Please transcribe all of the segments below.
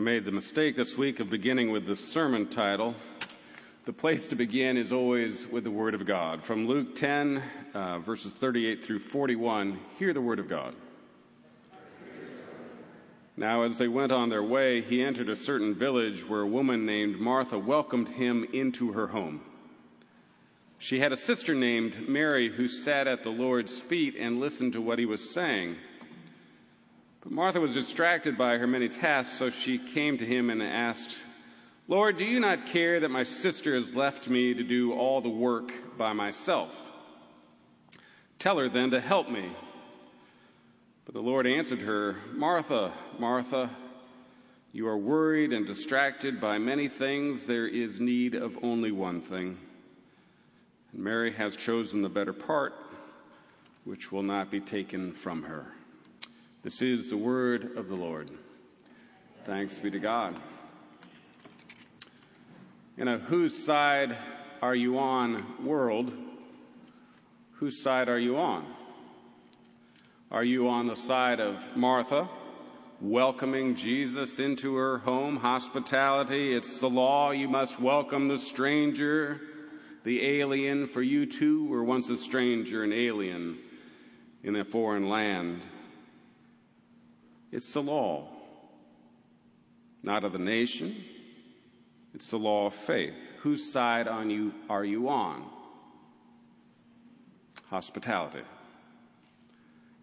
I made the mistake this week of beginning with the sermon title. The place to begin is always with the Word of God. From Luke 10, uh, verses 38 through 41, hear the Word of God. Now, as they went on their way, he entered a certain village where a woman named Martha welcomed him into her home. She had a sister named Mary who sat at the Lord's feet and listened to what he was saying. But Martha was distracted by her many tasks, so she came to him and asked, Lord, do you not care that my sister has left me to do all the work by myself? Tell her then to help me. But the Lord answered her, Martha, Martha, you are worried and distracted by many things. There is need of only one thing. And Mary has chosen the better part, which will not be taken from her. This is the word of the Lord. Thanks be to God. In a whose side are you on world, whose side are you on? Are you on the side of Martha, welcoming Jesus into her home, hospitality? It's the law. You must welcome the stranger, the alien, for you too were once a stranger an alien in a foreign land. It's the law, not of the nation. It's the law of faith. Whose side on you are you on? Hospitality.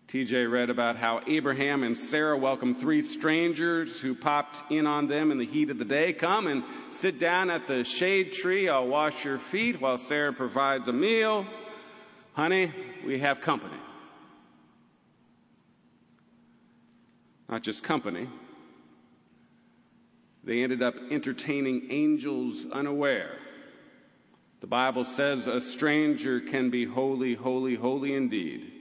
TJ read about how Abraham and Sarah welcomed three strangers who popped in on them in the heat of the day. Come and sit down at the shade tree. I'll wash your feet while Sarah provides a meal. Honey, we have company. Not just company. They ended up entertaining angels unaware. The Bible says a stranger can be holy, holy, holy indeed.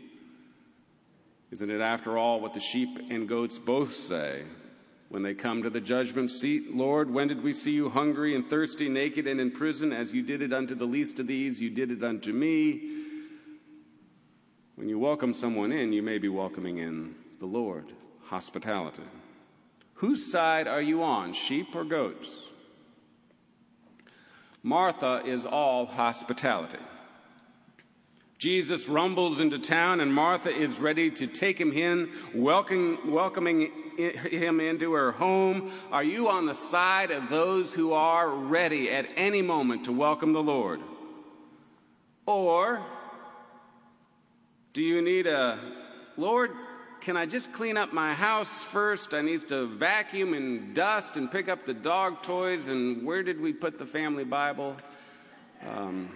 Isn't it, after all, what the sheep and goats both say when they come to the judgment seat? Lord, when did we see you hungry and thirsty, naked and in prison? As you did it unto the least of these, you did it unto me. When you welcome someone in, you may be welcoming in the Lord hospitality. Whose side are you on, sheep or goats? Martha is all hospitality. Jesus rumbles into town and Martha is ready to take him in, welcoming, welcoming him into her home. Are you on the side of those who are ready at any moment to welcome the Lord? Or do you need a, Lord, can I just clean up my house first? I need to vacuum and dust and pick up the dog toys. And where did we put the family Bible? Um,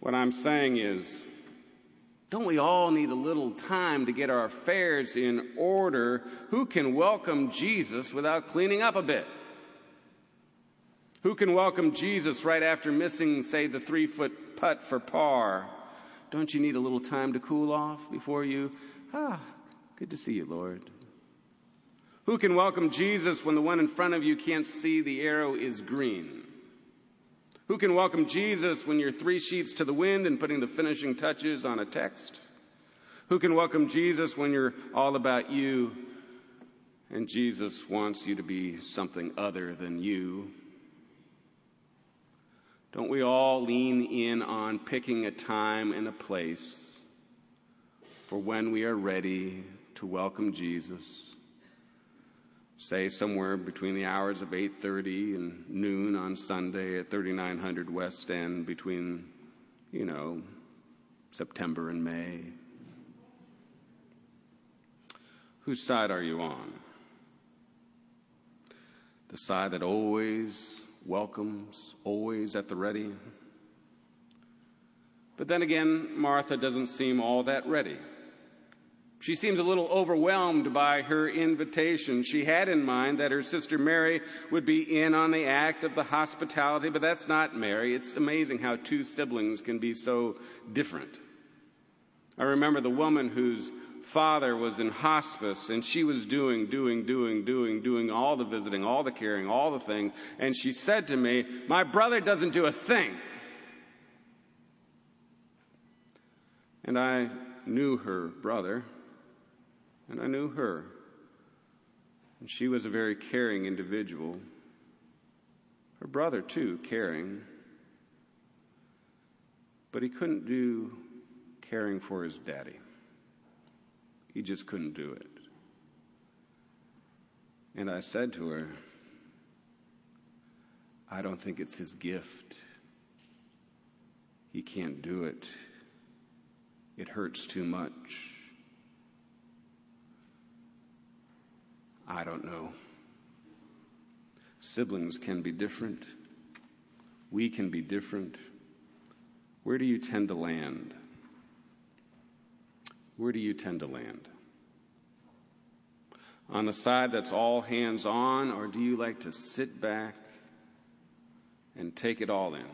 what I'm saying is, don't we all need a little time to get our affairs in order? Who can welcome Jesus without cleaning up a bit? Who can welcome Jesus right after missing, say, the three foot putt for par? Don't you need a little time to cool off before you? Ah, good to see you, Lord. Who can welcome Jesus when the one in front of you can't see the arrow is green? Who can welcome Jesus when you're three sheets to the wind and putting the finishing touches on a text? Who can welcome Jesus when you're all about you and Jesus wants you to be something other than you? Don't we all lean in on picking a time and a place for when we are ready to welcome Jesus? Say somewhere between the hours of 8:30 and noon on Sunday at 3900 West End between, you know, September and May. Whose side are you on? The side that always welcomes, always at the ready. But then again, Martha doesn't seem all that ready. She seems a little overwhelmed by her invitation. She had in mind that her sister Mary would be in on the act of the hospitality, but that's not Mary. It's amazing how two siblings can be so different. I remember the woman whose father was in hospice and she was doing, doing, doing, doing, doing all the visiting, all the caring, all the things. And she said to me, My brother doesn't do a thing. And I knew her brother, and I knew her. And she was a very caring individual. Her brother, too, caring. But he couldn't do caring for his daddy. He just couldn't do it. And I said to her, I don't think it's his gift. He can't do it. It hurts too much. I don't know. Siblings can be different. We can be different. Where do you tend to land? Where do you tend to land? On the side that's all hands on, or do you like to sit back and take it all in?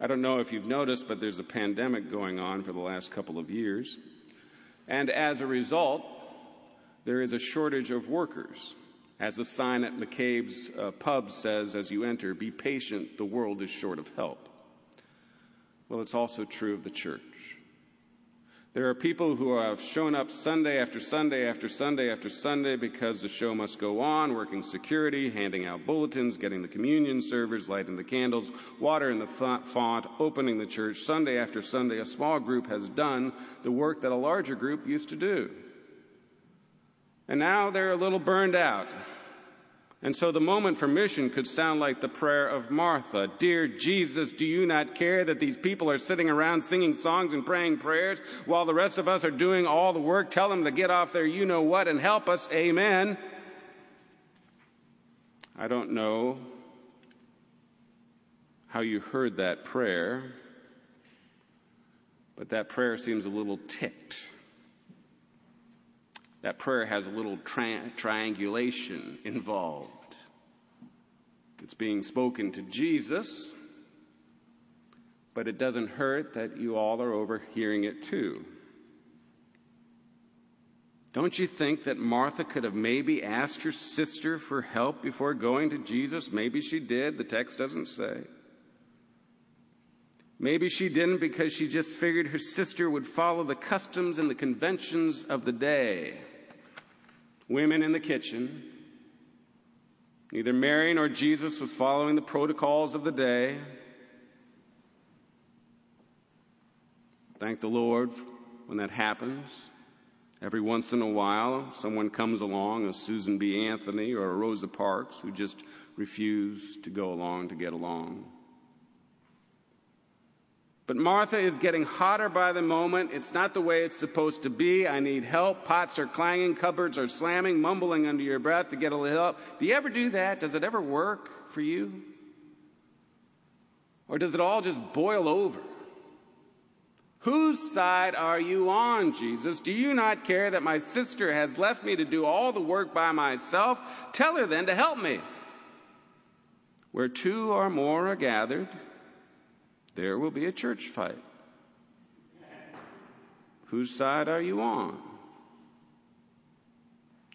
I don't know if you've noticed, but there's a pandemic going on for the last couple of years. And as a result, there is a shortage of workers. As the sign at McCabe's uh, pub says as you enter, be patient, the world is short of help. Well, it's also true of the church. There are people who have shown up Sunday after Sunday after Sunday after Sunday because the show must go on, working security, handing out bulletins, getting the communion servers, lighting the candles, water in the font, opening the church. Sunday after Sunday, a small group has done the work that a larger group used to do. And now they're a little burned out. And so the moment for mission could sound like the prayer of Martha. Dear Jesus, do you not care that these people are sitting around singing songs and praying prayers while the rest of us are doing all the work? Tell them to get off their you know what and help us. Amen. I don't know how you heard that prayer, but that prayer seems a little ticked. That prayer has a little tri- triangulation involved. It's being spoken to Jesus, but it doesn't hurt that you all are overhearing it too. Don't you think that Martha could have maybe asked her sister for help before going to Jesus? Maybe she did. The text doesn't say. Maybe she didn't because she just figured her sister would follow the customs and the conventions of the day. Women in the kitchen. Neither Mary nor Jesus was following the protocols of the day. Thank the Lord when that happens. Every once in a while, someone comes along, a Susan B. Anthony or a Rosa Parks, who just refuse to go along to get along. But Martha is getting hotter by the moment. It's not the way it's supposed to be. I need help. Pots are clanging, cupboards are slamming, mumbling under your breath to get a little help. Do you ever do that? Does it ever work for you? Or does it all just boil over? Whose side are you on, Jesus? Do you not care that my sister has left me to do all the work by myself? Tell her then to help me. Where two or more are gathered, there will be a church fight. Whose side are you on?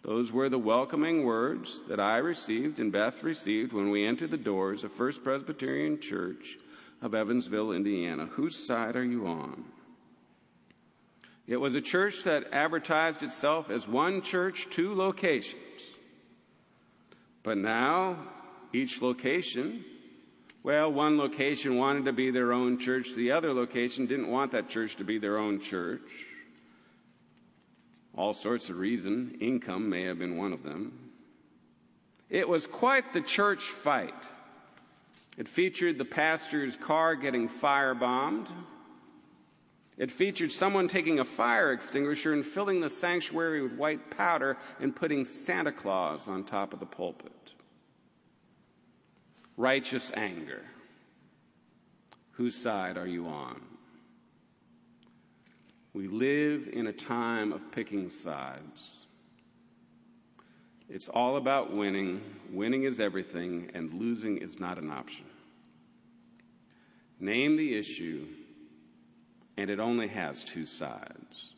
Those were the welcoming words that I received and Beth received when we entered the doors of First Presbyterian Church of Evansville, Indiana. Whose side are you on? It was a church that advertised itself as one church, two locations. But now, each location well, one location wanted to be their own church. The other location didn't want that church to be their own church. All sorts of reason. Income may have been one of them. It was quite the church fight. It featured the pastor's car getting firebombed. It featured someone taking a fire extinguisher and filling the sanctuary with white powder and putting Santa Claus on top of the pulpit righteous anger. Whose side are you on? We live in a time of picking sides. It's all about winning. Winning is everything, and losing is not an option. Name the issue, and it only has two sides.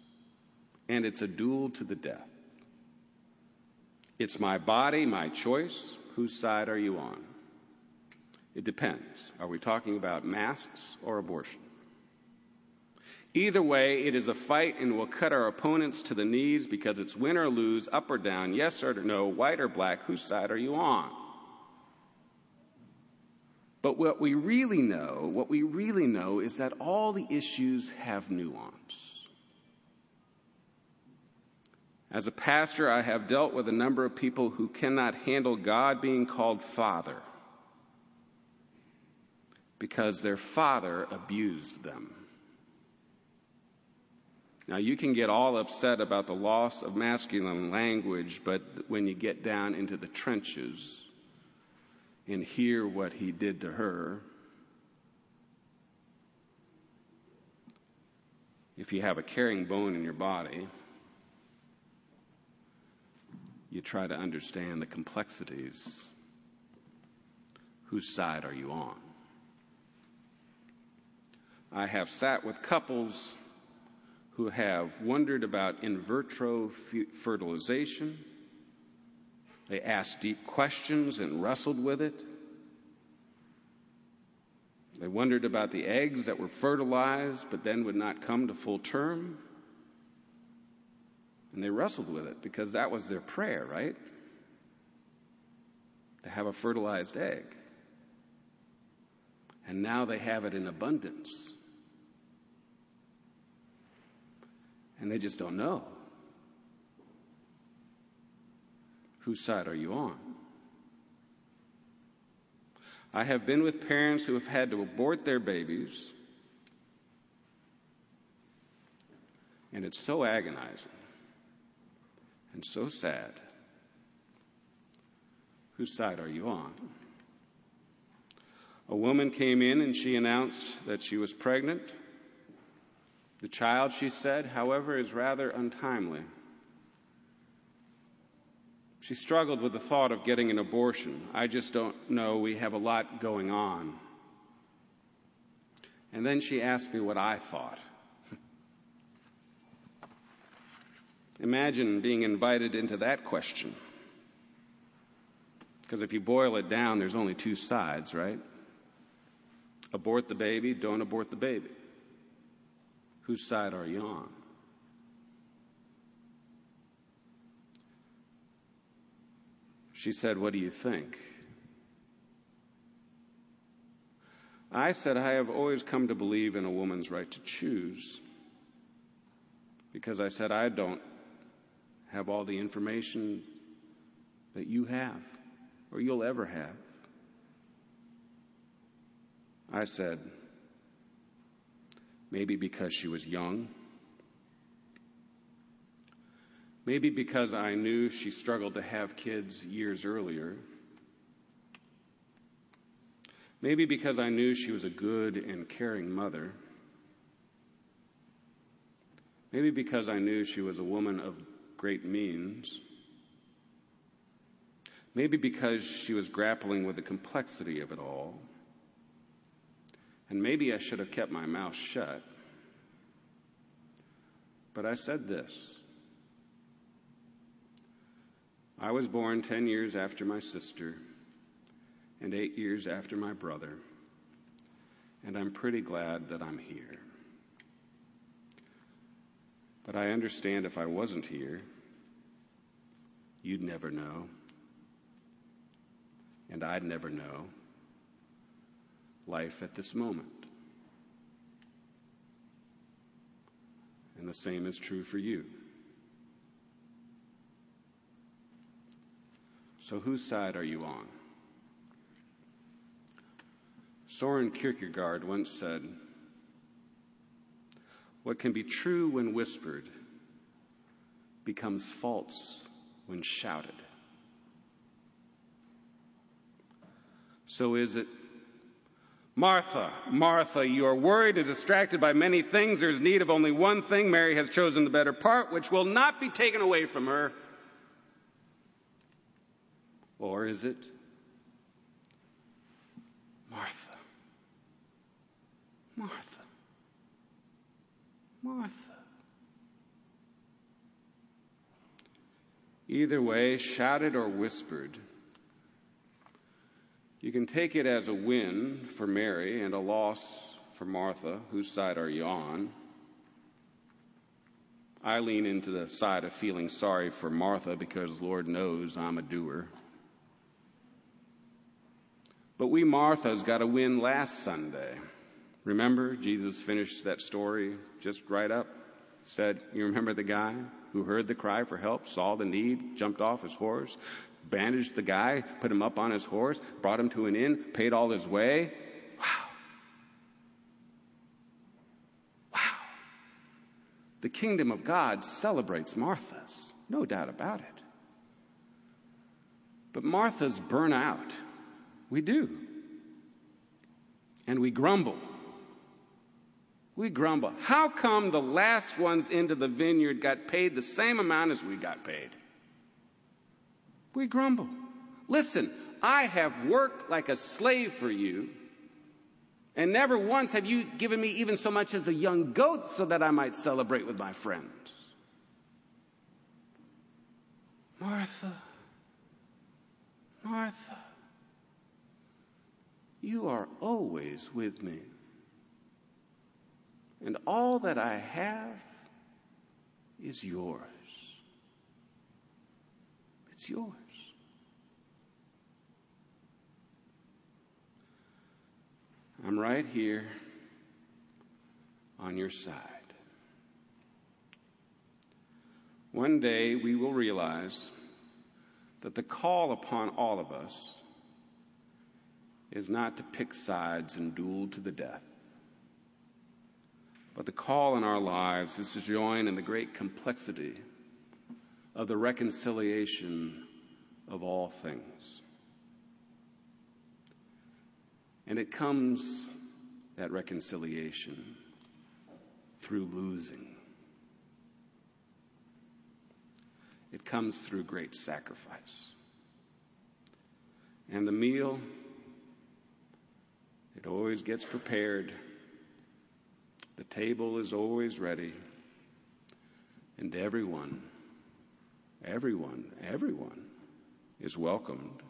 And it's a duel to the death. It's my body, my choice. Whose side are you on? It depends. Are we talking about masks or abortion? Either way, it is a fight and will cut our opponents to the knees because it's win or lose, up or down, yes or no, white or black, whose side are you on? But what we really know, what we really know is that all the issues have nuance. As a pastor, I have dealt with a number of people who cannot handle God being called Father because their father abused them. Now, you can get all upset about the loss of masculine language, but when you get down into the trenches and hear what he did to her, if you have a caring bone in your body, you try to understand the complexities. Whose side are you on? I have sat with couples who have wondered about in vitro fertilization. They asked deep questions and wrestled with it. They wondered about the eggs that were fertilized but then would not come to full term. And they wrestled with it because that was their prayer, right? To have a fertilized egg. And now they have it in abundance. And they just don't know. Whose side are you on? I have been with parents who have had to abort their babies, and it's so agonizing and so sad. Whose side are you on? A woman came in and she announced that she was pregnant the child, she said, however, is rather untimely. She struggled with the thought of getting an abortion. I just don't know. We have a lot going on. And then she asked me what I thought. Imagine being invited into that question. Because if you boil it down, there's only two sides, right? Abort the baby, don't abort the baby. Whose side are you on? She said, What do you think? I said, I have always come to believe in a woman's right to choose. Because I said, I don't have all the information that you have or you'll ever have. I said, Maybe because she was young. Maybe because I knew she struggled to have kids years earlier. Maybe because I knew she was a good and caring mother. Maybe because I knew she was a woman of great means. Maybe because she was grappling with the complexity of it all. And maybe I should have kept my mouth shut. But I said this I was born 10 years after my sister and eight years after my brother, and I'm pretty glad that I'm here. But I understand if I wasn't here, you'd never know, and I'd never know life at this moment. And the same is true for you. So, whose side are you on? Soren Kierkegaard once said, What can be true when whispered becomes false when shouted. So is it Martha, Martha, you are worried and distracted by many things. There's need of only one thing. Mary has chosen the better part, which will not be taken away from her. Or is it Martha? Martha. Martha. Either way, shouted or whispered, you can take it as a win for Mary and a loss for Martha. Whose side are you on? I lean into the side of feeling sorry for Martha because Lord knows I'm a doer. But we Marthas got a win last Sunday. Remember, Jesus finished that story just right up. Said, You remember the guy who heard the cry for help, saw the need, jumped off his horse, bandaged the guy, put him up on his horse, brought him to an inn, paid all his way? Wow. Wow. The kingdom of God celebrates Marthas, no doubt about it. But Marthas burn out. We do. And we grumble. We grumble. How come the last ones into the vineyard got paid the same amount as we got paid? We grumble. Listen, I have worked like a slave for you, and never once have you given me even so much as a young goat so that I might celebrate with my friends. Martha, Martha. You are always with me. And all that I have is yours. It's yours. I'm right here on your side. One day we will realize that the call upon all of us is not to pick sides and duel to the death. But the call in our lives is to join in the great complexity of the reconciliation of all things. And it comes, that reconciliation, through losing. It comes through great sacrifice. And the meal it always gets prepared. The table is always ready. And everyone, everyone, everyone is welcomed.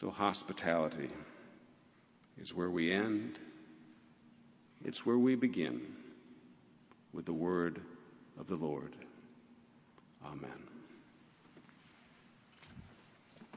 So hospitality is where we end. It's where we begin with the word of the Lord. Amen.